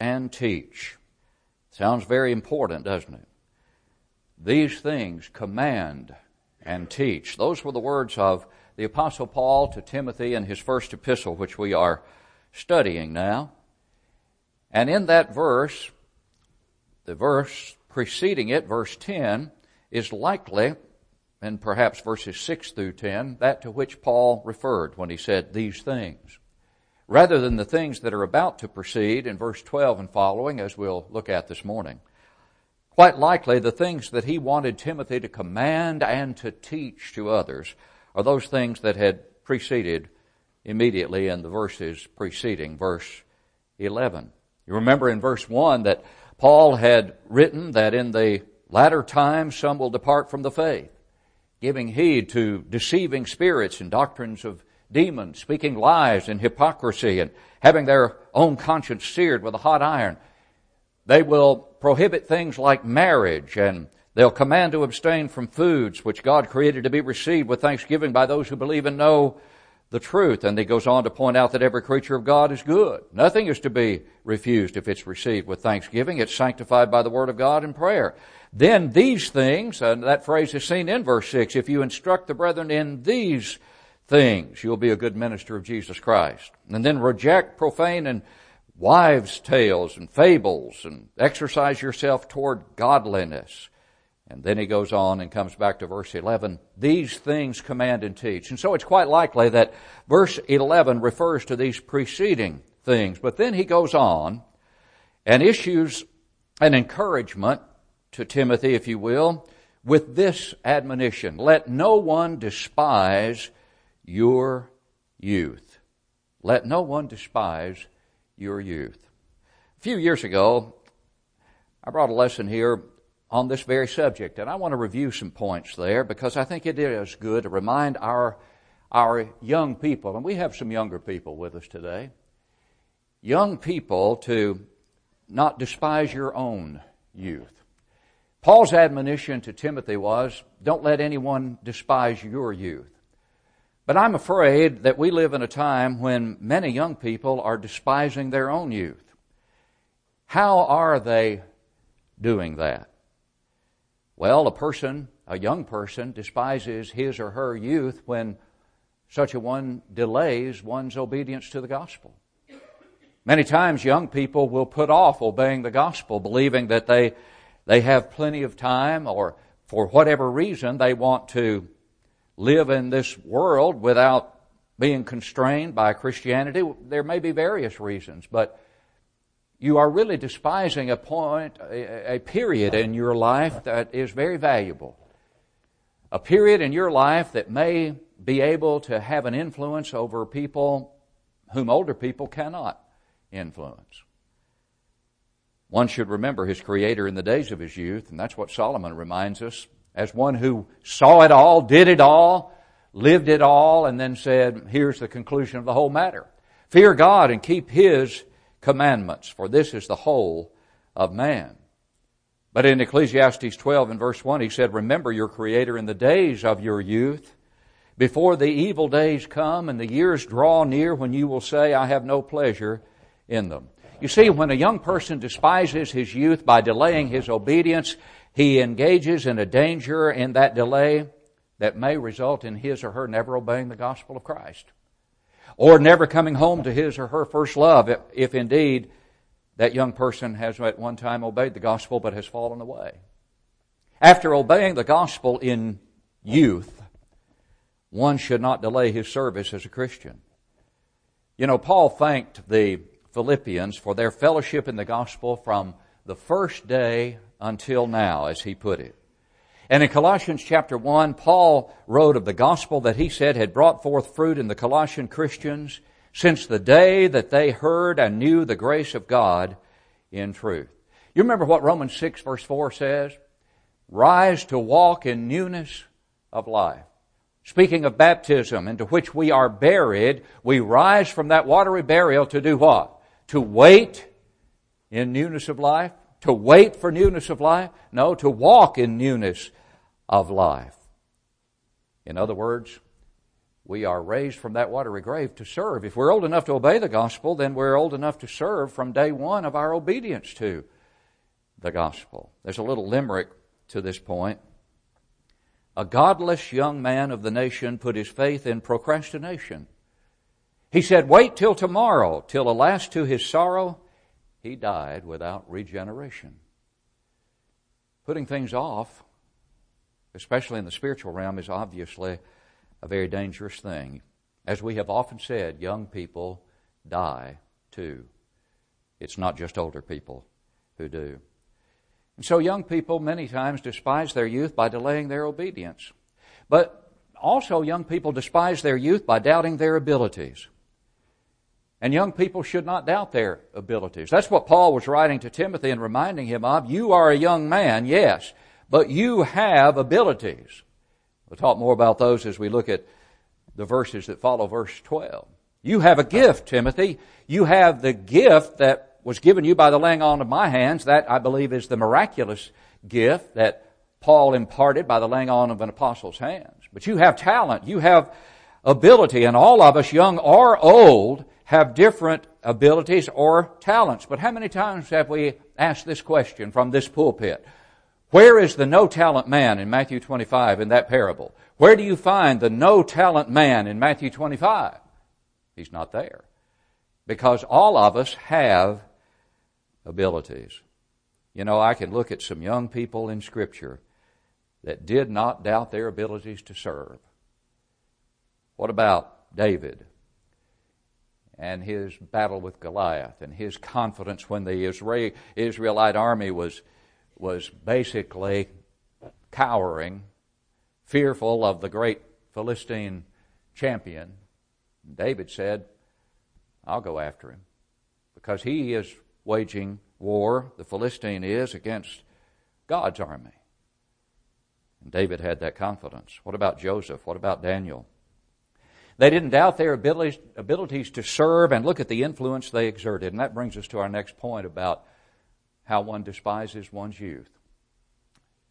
and teach. Sounds very important, doesn't it? These things command and teach. Those were the words of the Apostle Paul to Timothy in his first epistle, which we are studying now. And in that verse, the verse preceding it, verse 10, is likely, and perhaps verses 6 through 10, that to which Paul referred when he said these things. Rather than the things that are about to proceed in verse 12 and following, as we'll look at this morning. Quite likely, the things that he wanted Timothy to command and to teach to others are those things that had preceded immediately in the verses preceding verse 11. You remember in verse 1 that Paul had written that in the latter times some will depart from the faith, giving heed to deceiving spirits and doctrines of demons, speaking lies and hypocrisy and having their own conscience seared with a hot iron. They will prohibit things like marriage and they'll command to abstain from foods which God created to be received with thanksgiving by those who believe and know the truth. And he goes on to point out that every creature of God is good. Nothing is to be refused if it's received with thanksgiving. It's sanctified by the word of God and prayer. Then these things, and that phrase is seen in verse 6, if you instruct the brethren in these things, you'll be a good minister of Jesus Christ. And then reject profane and wives' tales and fables and exercise yourself toward godliness. And then he goes on and comes back to verse 11. These things command and teach. And so it's quite likely that verse 11 refers to these preceding things. But then he goes on and issues an encouragement to Timothy, if you will, with this admonition. Let no one despise your youth. Let no one despise your youth. A few years ago, I brought a lesson here on this very subject, and I want to review some points there because I think it is good to remind our, our young people, and we have some younger people with us today, young people to not despise your own youth. Paul's admonition to Timothy was, don't let anyone despise your youth. But I'm afraid that we live in a time when many young people are despising their own youth. How are they doing that? Well, a person, a young person, despises his or her youth when such a one delays one's obedience to the gospel. Many times young people will put off obeying the gospel, believing that they, they have plenty of time or for whatever reason they want to live in this world without being constrained by Christianity. There may be various reasons, but you are really despising a point, a, period in your life that is very valuable. A period in your life that may be able to have an influence over people whom older people cannot influence. One should remember his Creator in the days of his youth, and that's what Solomon reminds us as one who saw it all, did it all, lived it all, and then said, here's the conclusion of the whole matter. Fear God and keep His commandments, for this is the whole of man. But in Ecclesiastes 12 and verse 1, he said, Remember your Creator in the days of your youth, before the evil days come and the years draw near when you will say, I have no pleasure in them. You see, when a young person despises his youth by delaying his obedience, he engages in a danger in that delay that may result in his or her never obeying the gospel of Christ. Or never coming home to his or her first love, if, if indeed that young person has at one time obeyed the gospel but has fallen away. After obeying the gospel in youth, one should not delay his service as a Christian. You know, Paul thanked the Philippians for their fellowship in the gospel from the first day until now, as he put it. And in Colossians chapter 1, Paul wrote of the gospel that he said had brought forth fruit in the Colossian Christians since the day that they heard and knew the grace of God in truth. You remember what Romans 6 verse 4 says? Rise to walk in newness of life. Speaking of baptism into which we are buried, we rise from that watery burial to do what? To wait in newness of life to wait for newness of life. No, to walk in newness of life. In other words, we are raised from that watery grave to serve. If we're old enough to obey the gospel, then we're old enough to serve from day one of our obedience to the gospel. There's a little limerick to this point. A godless young man of the nation put his faith in procrastination. He said, Wait till tomorrow, till alas to his sorrow, he died without regeneration. Putting things off, especially in the spiritual realm, is obviously a very dangerous thing. As we have often said, young people die too. It's not just older people who do. And so young people many times despise their youth by delaying their obedience. But also young people despise their youth by doubting their abilities. And young people should not doubt their abilities. That's what Paul was writing to Timothy and reminding him of. You are a young man, yes, but you have abilities. We'll talk more about those as we look at the verses that follow verse 12. You have a gift, Timothy. You have the gift that was given you by the laying on of my hands. That, I believe, is the miraculous gift that Paul imparted by the laying on of an apostle's hands. But you have talent. You have ability. And all of us, young or old, have different abilities or talents. But how many times have we asked this question from this pulpit? Where is the no talent man in Matthew 25 in that parable? Where do you find the no talent man in Matthew 25? He's not there. Because all of us have abilities. You know, I can look at some young people in Scripture that did not doubt their abilities to serve. What about David and his battle with Goliath and his confidence when the Israelite army was, was basically cowering, fearful of the great Philistine champion? David said, I'll go after him because he is waging war, the Philistine is, against God's army. And David had that confidence. What about Joseph? What about Daniel? They didn't doubt their abilities, to serve and look at the influence they exerted. And that brings us to our next point about how one despises one's youth.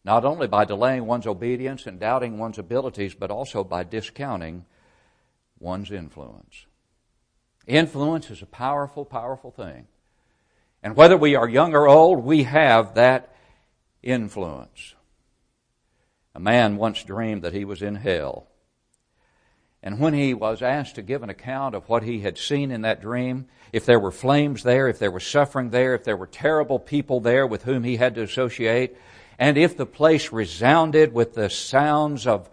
Not only by delaying one's obedience and doubting one's abilities, but also by discounting one's influence. Influence is a powerful, powerful thing. And whether we are young or old, we have that influence. A man once dreamed that he was in hell. And when he was asked to give an account of what he had seen in that dream, if there were flames there, if there was suffering there, if there were terrible people there with whom he had to associate, and if the place resounded with the sounds of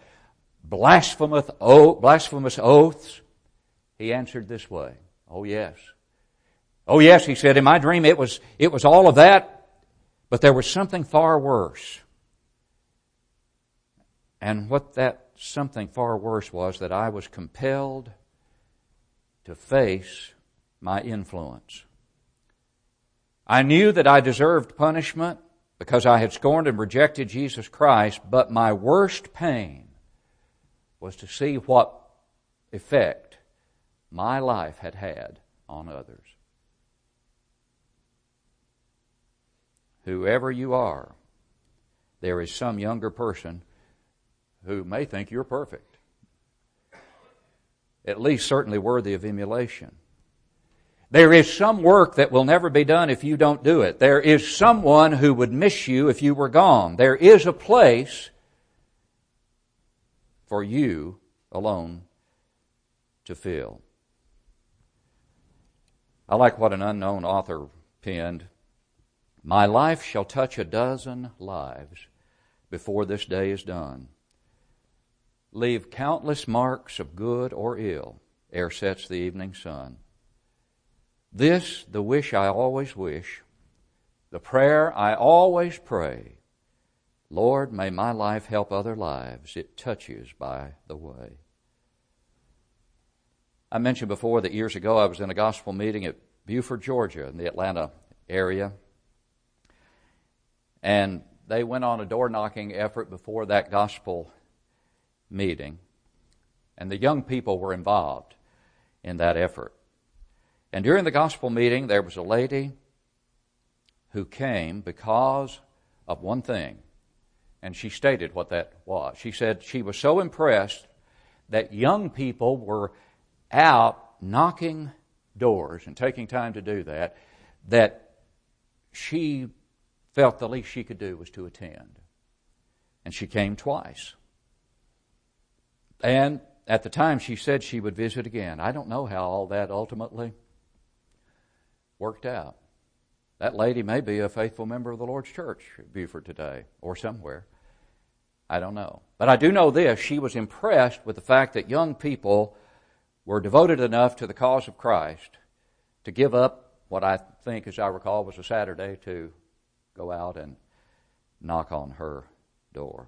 blasphemous, blasphemous oaths, he answered this way, Oh yes, Oh yes, he said, in my dream it was, it was all of that, but there was something far worse. And what that something far worse was that I was compelled to face my influence. I knew that I deserved punishment because I had scorned and rejected Jesus Christ, but my worst pain was to see what effect my life had had on others. whoever you are, there is some younger person who may think you're perfect. At least certainly worthy of emulation. There is some work that will never be done if you don't do it. There is someone who would miss you if you were gone. There is a place for you alone to fill. I like what an unknown author penned my life shall touch a dozen lives before this day is done. Leave countless marks of good or ill ere sets the evening sun. This, the wish I always wish, the prayer I always pray. Lord, may my life help other lives it touches by the way. I mentioned before that years ago I was in a gospel meeting at Buford, Georgia, in the Atlanta area. And they went on a door knocking effort before that gospel meeting. And the young people were involved in that effort. And during the gospel meeting, there was a lady who came because of one thing. And she stated what that was. She said she was so impressed that young people were out knocking doors and taking time to do that, that she felt the least she could do was to attend. And she came twice. And at the time, she said she would visit again. I don't know how all that ultimately worked out. That lady may be a faithful member of the Lord's church at Buford today or somewhere. I don't know. But I do know this she was impressed with the fact that young people were devoted enough to the cause of Christ to give up what I think, as I recall, was a Saturday to go out and knock on her door.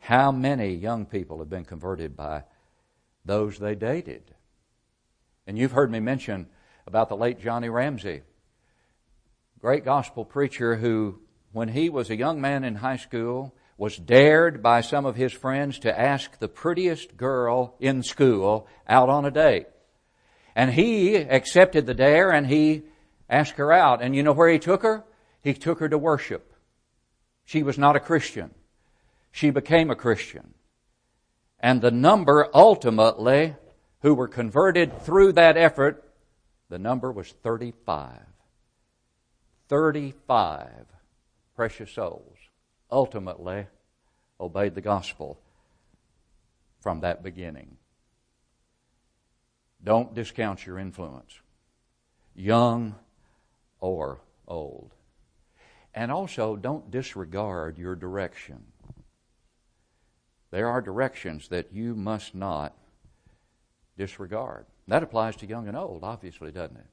How many young people have been converted by those they dated? And you've heard me mention about the late Johnny Ramsey, great gospel preacher who, when he was a young man in high school, was dared by some of his friends to ask the prettiest girl in school out on a date. And he accepted the dare and he asked her out. And you know where he took her? He took her to worship. She was not a Christian she became a Christian. And the number ultimately who were converted through that effort, the number was 35. 35 precious souls ultimately obeyed the gospel from that beginning. Don't discount your influence, young or old. And also, don't disregard your direction. There are directions that you must not disregard. That applies to young and old, obviously, doesn't it?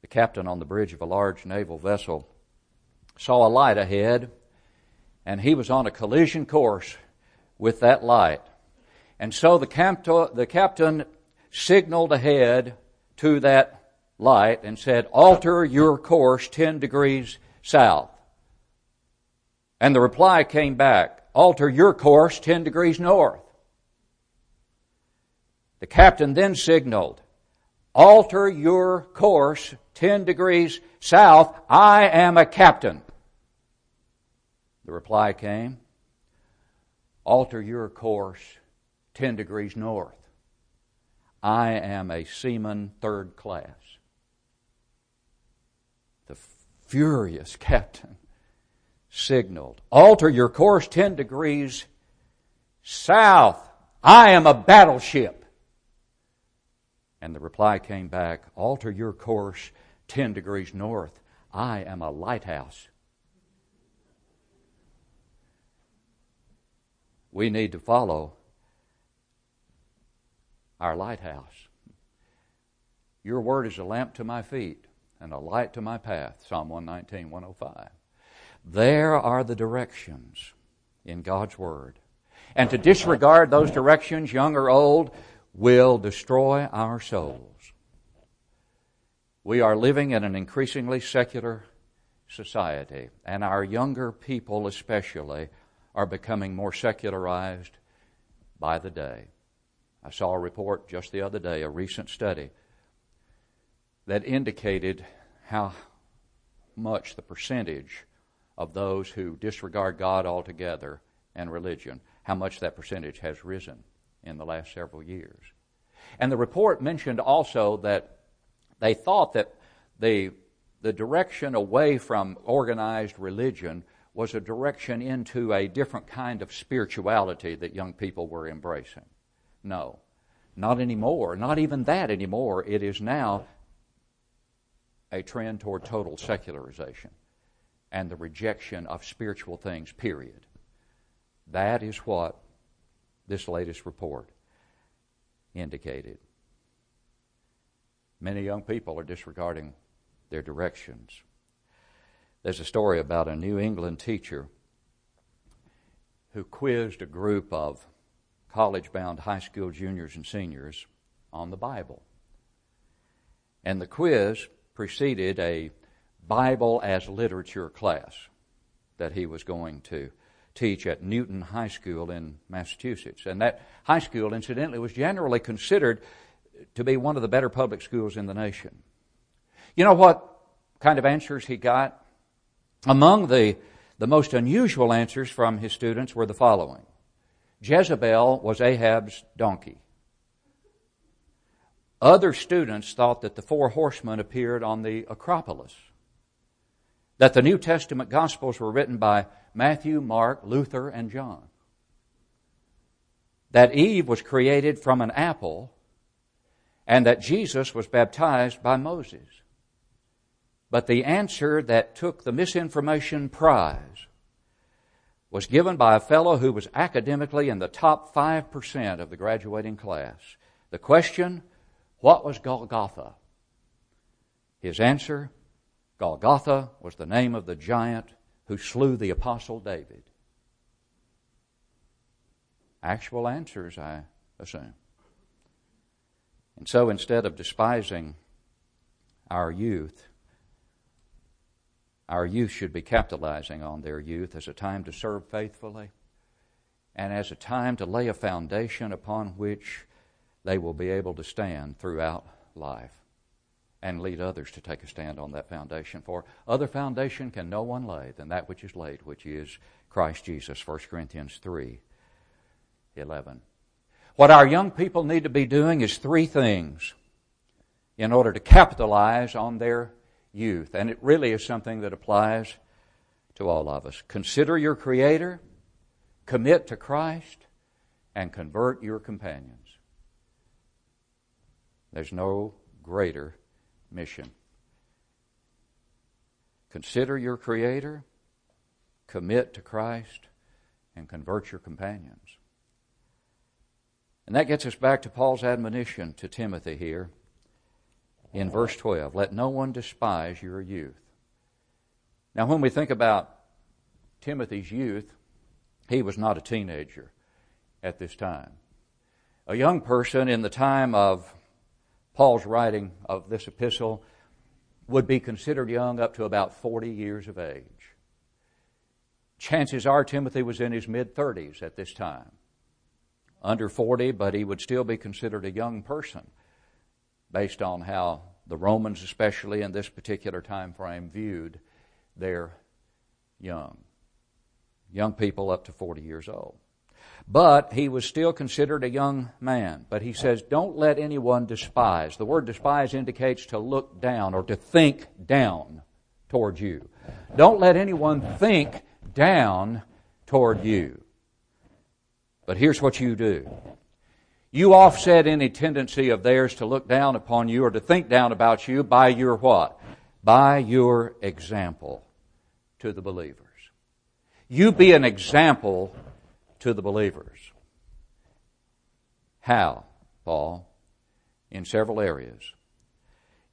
The captain on the bridge of a large naval vessel saw a light ahead, and he was on a collision course with that light. And so the, the captain signaled ahead to that light and said, Alter your course 10 degrees south. And the reply came back, alter your course 10 degrees north. The captain then signaled, alter your course 10 degrees south. I am a captain. The reply came, alter your course 10 degrees north. I am a seaman third class. The furious captain signaled. Alter your course 10 degrees south. I am a battleship. And the reply came back, alter your course 10 degrees north. I am a lighthouse. We need to follow our lighthouse. Your word is a lamp to my feet and a light to my path. Psalm 119, 105. There are the directions in God's Word. And to disregard those directions, young or old, will destroy our souls. We are living in an increasingly secular society, and our younger people, especially, are becoming more secularized by the day. I saw a report just the other day, a recent study, that indicated how much the percentage of those who disregard God altogether and religion, how much that percentage has risen in the last several years. And the report mentioned also that they thought that the, the direction away from organized religion was a direction into a different kind of spirituality that young people were embracing. No, not anymore. Not even that anymore. It is now a trend toward total secularization and the rejection of spiritual things, period. That is what this latest report indicated. Many young people are disregarding their directions. There's a story about a New England teacher who quizzed a group of college bound high school juniors and seniors on the Bible. And the quiz preceded a Bible as literature class that he was going to teach at Newton High School in Massachusetts. And that high school, incidentally, was generally considered to be one of the better public schools in the nation. You know what kind of answers he got? Among the, the most unusual answers from his students were the following Jezebel was Ahab's donkey. Other students thought that the four horsemen appeared on the Acropolis. That the New Testament Gospels were written by Matthew, Mark, Luther, and John. That Eve was created from an apple and that Jesus was baptized by Moses. But the answer that took the misinformation prize was given by a fellow who was academically in the top 5% of the graduating class. The question, what was Golgotha? His answer, Golgotha was the name of the giant who slew the apostle David. Actual answers, I assume. And so instead of despising our youth, our youth should be capitalizing on their youth as a time to serve faithfully and as a time to lay a foundation upon which they will be able to stand throughout life and lead others to take a stand on that foundation. For other foundation can no one lay than that which is laid, which is Christ Jesus, 1 Corinthians 3 11. What our young people need to be doing is three things in order to capitalize on their youth. And it really is something that applies to all of us. Consider your Creator, commit to Christ, and convert your companions. There's no greater mission. Consider your Creator, commit to Christ, and convert your companions. And that gets us back to Paul's admonition to Timothy here in verse 12. Let no one despise your youth. Now, when we think about Timothy's youth, he was not a teenager at this time. A young person in the time of Paul's writing of this epistle would be considered young up to about 40 years of age. Chances are Timothy was in his mid 30s at this time under 40, but he would still be considered a young person based on how the Romans, especially in this particular time frame, viewed their young. Young people up to 40 years old. But he was still considered a young man. But he says, don't let anyone despise. The word despise indicates to look down or to think down toward you. Don't let anyone think down toward you. But here's what you do. You offset any tendency of theirs to look down upon you or to think down about you by your what? By your example to the believers. You be an example to the believers. How, Paul? In several areas.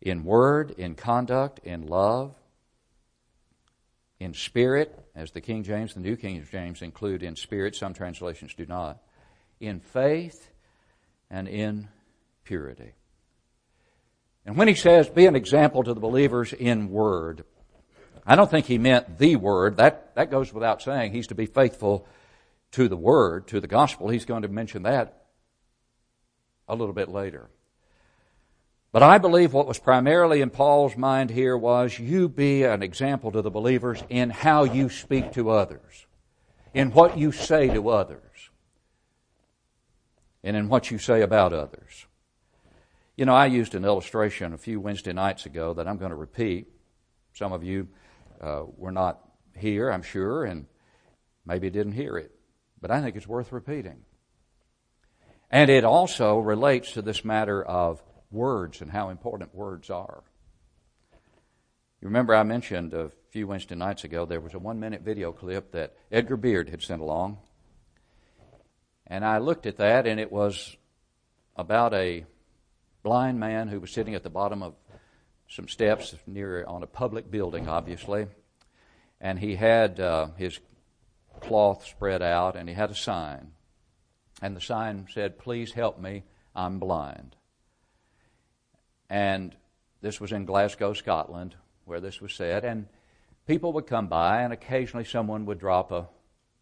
In word, in conduct, in love, in spirit, as the King James, the New King James include in spirit, some translations do not, in faith, and in purity. And when he says, be an example to the believers in word, I don't think he meant the word. That, that goes without saying. He's to be faithful to the word, to the gospel. He's going to mention that a little bit later. But I believe what was primarily in Paul's mind here was you be an example to the believers in how you speak to others, in what you say to others, and in what you say about others. You know, I used an illustration a few Wednesday nights ago that I'm going to repeat. Some of you uh, were not here, I'm sure, and maybe didn't hear it, but I think it's worth repeating. And it also relates to this matter of words and how important words are. You remember I mentioned a few Wednesday nights ago there was a one minute video clip that Edgar Beard had sent along. And I looked at that and it was about a blind man who was sitting at the bottom of some steps near on a public building, obviously. And he had uh, his cloth spread out and he had a sign. And the sign said, Please help me, I'm blind. And this was in Glasgow, Scotland, where this was said. And people would come by, and occasionally someone would drop a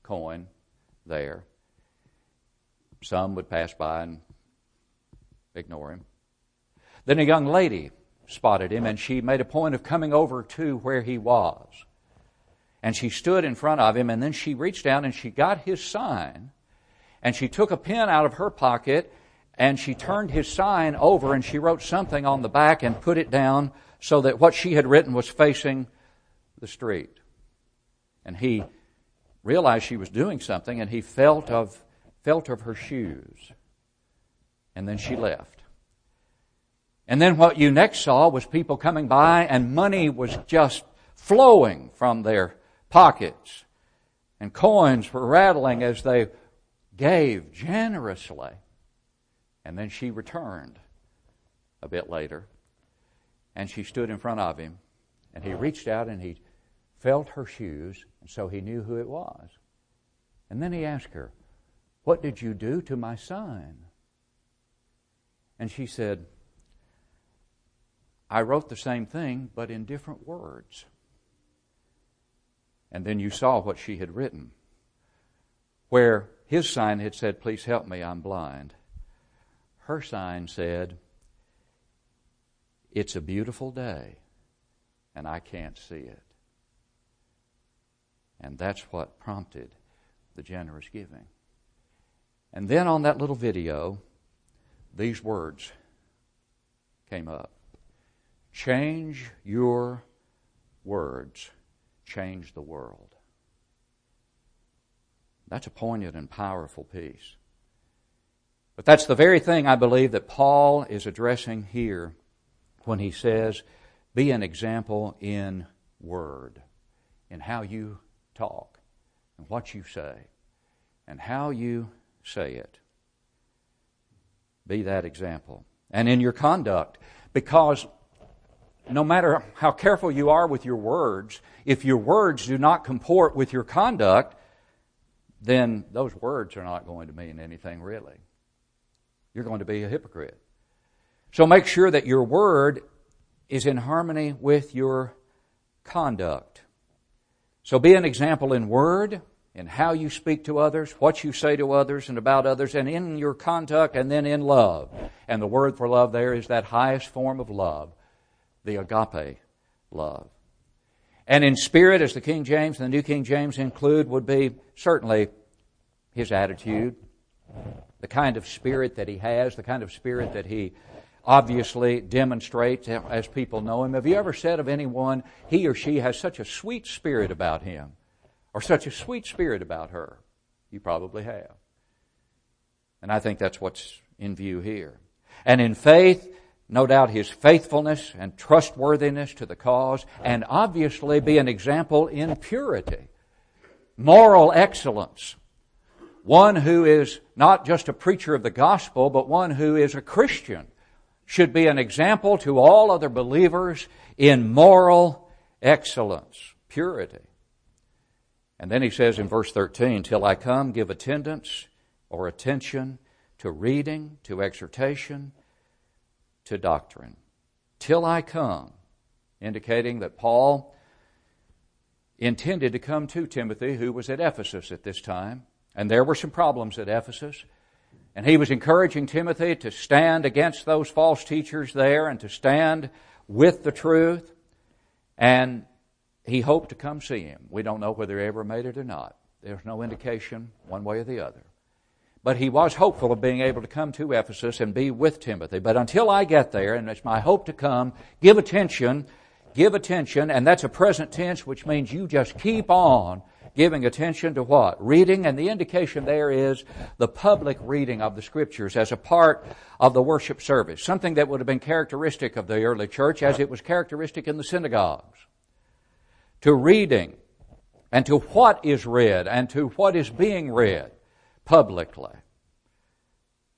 coin there. Some would pass by and ignore him. Then a young lady spotted him, and she made a point of coming over to where he was. And she stood in front of him, and then she reached down and she got his sign, and she took a pen out of her pocket and she turned his sign over and she wrote something on the back and put it down so that what she had written was facing the street. And he realized she was doing something and he felt of, felt of her shoes. And then she left. And then what you next saw was people coming by and money was just flowing from their pockets. And coins were rattling as they gave generously. And then she returned a bit later. And she stood in front of him. And he reached out and he felt her shoes. And so he knew who it was. And then he asked her, What did you do to my sign? And she said, I wrote the same thing, but in different words. And then you saw what she had written, where his sign had said, Please help me, I'm blind. Her sign said, It's a beautiful day, and I can't see it. And that's what prompted the generous giving. And then on that little video, these words came up Change your words, change the world. That's a poignant and powerful piece. But that's the very thing I believe that Paul is addressing here when he says, be an example in word, in how you talk, and what you say, and how you say it. Be that example. And in your conduct, because no matter how careful you are with your words, if your words do not comport with your conduct, then those words are not going to mean anything really. You're going to be a hypocrite. So make sure that your word is in harmony with your conduct. So be an example in word, in how you speak to others, what you say to others and about others, and in your conduct, and then in love. And the word for love there is that highest form of love the agape love. And in spirit, as the King James and the New King James include, would be certainly his attitude, the kind of spirit that he has, the kind of spirit that he obviously demonstrates as people know him. Have you ever said of anyone, he or she has such a sweet spirit about him, or such a sweet spirit about her? You probably have. And I think that's what's in view here. And in faith, no doubt his faithfulness and trustworthiness to the cause, and obviously be an example in purity, moral excellence. One who is not just a preacher of the gospel, but one who is a Christian should be an example to all other believers in moral excellence, purity. And then he says in verse 13, Till I come, give attendance or attention to reading, to exhortation, to doctrine till I come, indicating that Paul intended to come to Timothy, who was at Ephesus at this time. And there were some problems at Ephesus. And he was encouraging Timothy to stand against those false teachers there and to stand with the truth. And he hoped to come see him. We don't know whether he ever made it or not. There's no indication one way or the other. But he was hopeful of being able to come to Ephesus and be with Timothy. But until I get there, and it's my hope to come, give attention, give attention, and that's a present tense, which means you just keep on giving attention to what? Reading, and the indication there is the public reading of the Scriptures as a part of the worship service. Something that would have been characteristic of the early church as it was characteristic in the synagogues. To reading, and to what is read, and to what is being read publicly.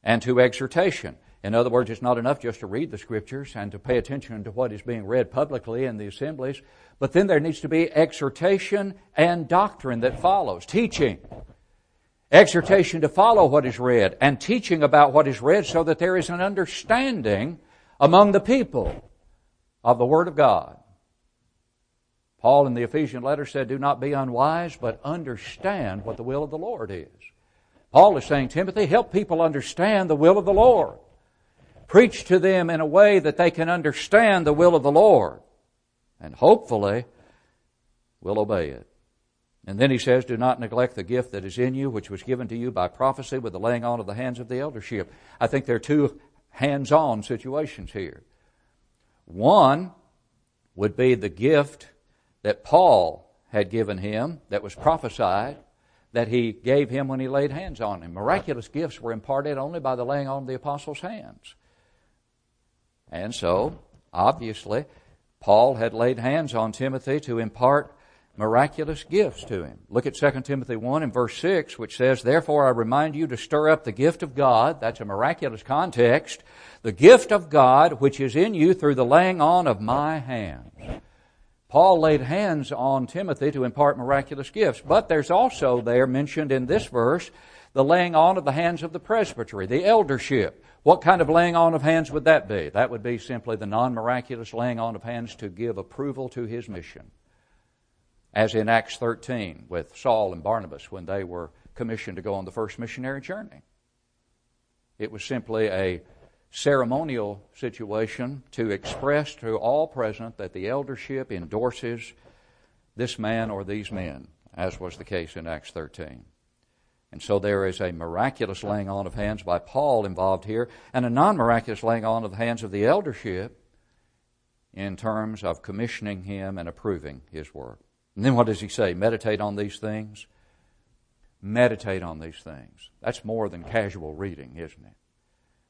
And to exhortation. In other words, it's not enough just to read the scriptures and to pay attention to what is being read publicly in the assemblies, but then there needs to be exhortation and doctrine that follows, teaching. Exhortation to follow what is read and teaching about what is read so that there is an understanding among the people of the Word of God. Paul in the Ephesian letter said, Do not be unwise, but understand what the will of the Lord is. Paul is saying, Timothy, help people understand the will of the Lord. Preach to them in a way that they can understand the will of the Lord. And hopefully, will obey it. And then he says, Do not neglect the gift that is in you, which was given to you by prophecy with the laying on of the hands of the eldership. I think there are two hands on situations here. One would be the gift that Paul had given him that was prophesied that he gave him when he laid hands on him. Miraculous gifts were imparted only by the laying on of the apostles' hands. And so, obviously, Paul had laid hands on Timothy to impart miraculous gifts to him. Look at 2 Timothy 1 and verse 6, which says, Therefore I remind you to stir up the gift of God. That's a miraculous context. The gift of God which is in you through the laying on of my hands. Paul laid hands on Timothy to impart miraculous gifts, but there's also there mentioned in this verse the laying on of the hands of the presbytery, the eldership. What kind of laying on of hands would that be? That would be simply the non miraculous laying on of hands to give approval to his mission as in Acts 13 with Saul and Barnabas when they were commissioned to go on the first missionary journey. It was simply a ceremonial situation to express to all present that the eldership endorses this man or these men, as was the case in Acts 13. And so there is a miraculous laying on of hands by Paul involved here, and a non miraculous laying on of the hands of the eldership in terms of commissioning him and approving his work. And then what does he say? Meditate on these things. Meditate on these things. That's more than casual reading, isn't it?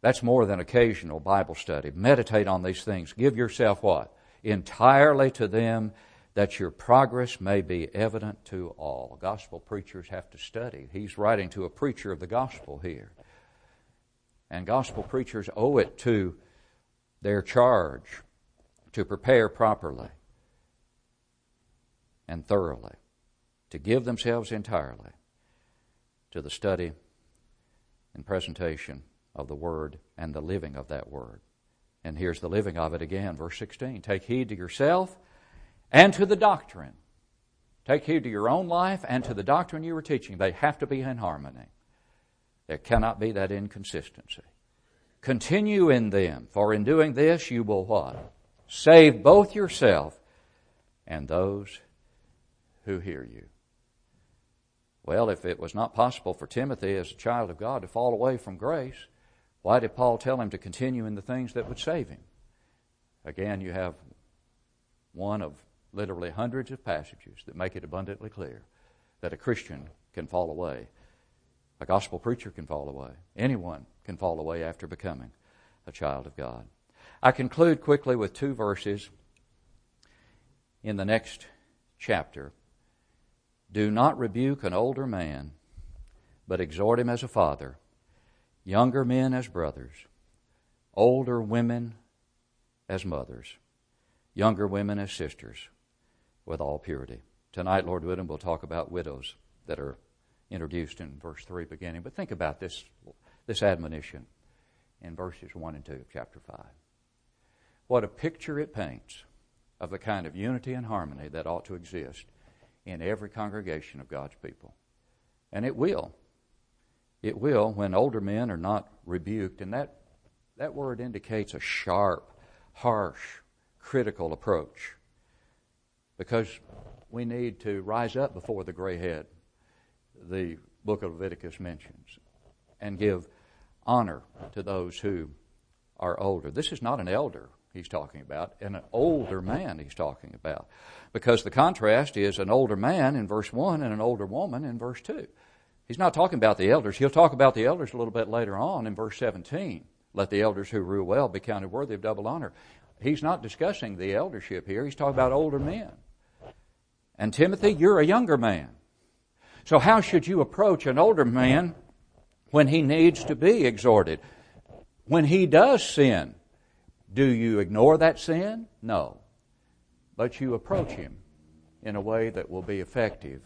That's more than occasional Bible study. Meditate on these things. Give yourself what? Entirely to them that your progress may be evident to all. Gospel preachers have to study. He's writing to a preacher of the gospel here. And gospel preachers owe it to their charge to prepare properly and thoroughly, to give themselves entirely to the study and presentation of the Word and the living of that Word. And here's the living of it again, verse 16. Take heed to yourself and to the doctrine. Take heed to your own life and to the doctrine you are teaching. They have to be in harmony. There cannot be that inconsistency. Continue in them, for in doing this you will what? Save both yourself and those who hear you. Well, if it was not possible for Timothy as a child of God to fall away from grace, why did Paul tell him to continue in the things that would save him? Again, you have one of literally hundreds of passages that make it abundantly clear that a Christian can fall away. A gospel preacher can fall away. Anyone can fall away after becoming a child of God. I conclude quickly with two verses in the next chapter do not rebuke an older man, but exhort him as a father, younger men as brothers, older women as mothers, younger women as sisters, with all purity. Tonight, Lord willing, we'll talk about widows that are introduced in verse 3 beginning. But think about this, this admonition in verses 1 and 2 of chapter 5. What a picture it paints of the kind of unity and harmony that ought to exist in every congregation of God's people. And it will. It will when older men are not rebuked. And that, that word indicates a sharp, harsh, critical approach. Because we need to rise up before the gray head, the book of Leviticus mentions, and give honor to those who are older. This is not an elder he's talking about, and an older man he's talking about. Because the contrast is an older man in verse 1 and an older woman in verse 2. He's not talking about the elders. He'll talk about the elders a little bit later on in verse 17. Let the elders who rule well be counted worthy of double honor. He's not discussing the eldership here. He's talking about older men. And Timothy, you're a younger man. So how should you approach an older man when he needs to be exhorted? When he does sin, do you ignore that sin? No. But you approach him in a way that will be effective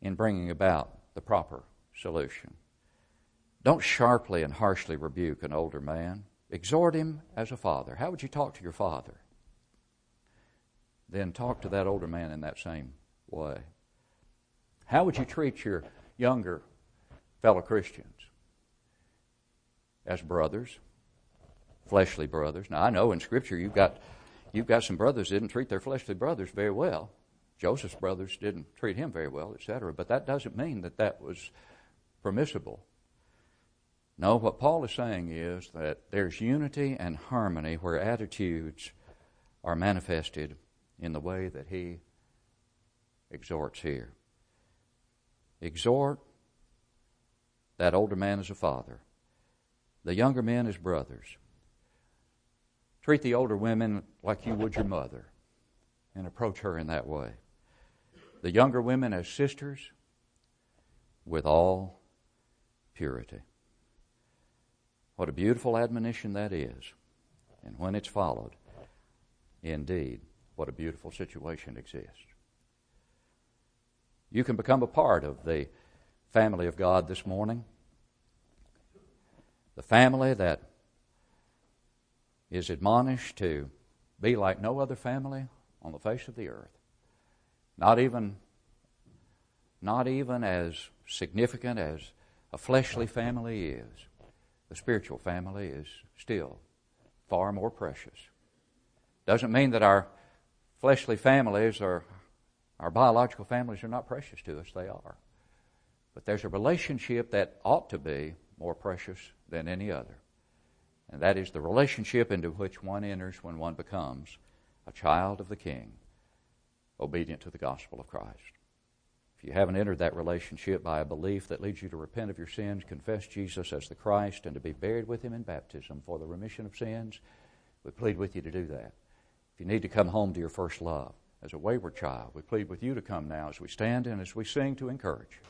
in bringing about the proper solution. Don't sharply and harshly rebuke an older man. Exhort him as a father. How would you talk to your father? Then talk to that older man in that same way. How would you treat your younger fellow Christians? As brothers, fleshly brothers. Now, I know in Scripture you've got, you've got some brothers that didn't treat their fleshly brothers very well. Joseph's brothers didn't treat him very well, etc. But that doesn't mean that that was permissible. No, what Paul is saying is that there's unity and harmony where attitudes are manifested in the way that he exhorts here. Exhort that older man as a father, the younger men as brothers. Treat the older women like you would your mother and approach her in that way. The younger women as sisters with all purity. What a beautiful admonition that is. And when it's followed, indeed, what a beautiful situation exists. You can become a part of the family of God this morning. The family that is admonished to be like no other family on the face of the earth. Not even, not even as significant as a fleshly family is the spiritual family is still far more precious. Doesn't mean that our fleshly families or our biological families are not precious to us, they are. But there's a relationship that ought to be more precious than any other. And that is the relationship into which one enters when one becomes a child of the King, obedient to the gospel of Christ. If you haven't entered that relationship by a belief that leads you to repent of your sins, confess Jesus as the Christ, and to be buried with Him in baptism for the remission of sins, we plead with you to do that. If you need to come home to your first love as a wayward child, we plead with you to come now as we stand and as we sing to encourage.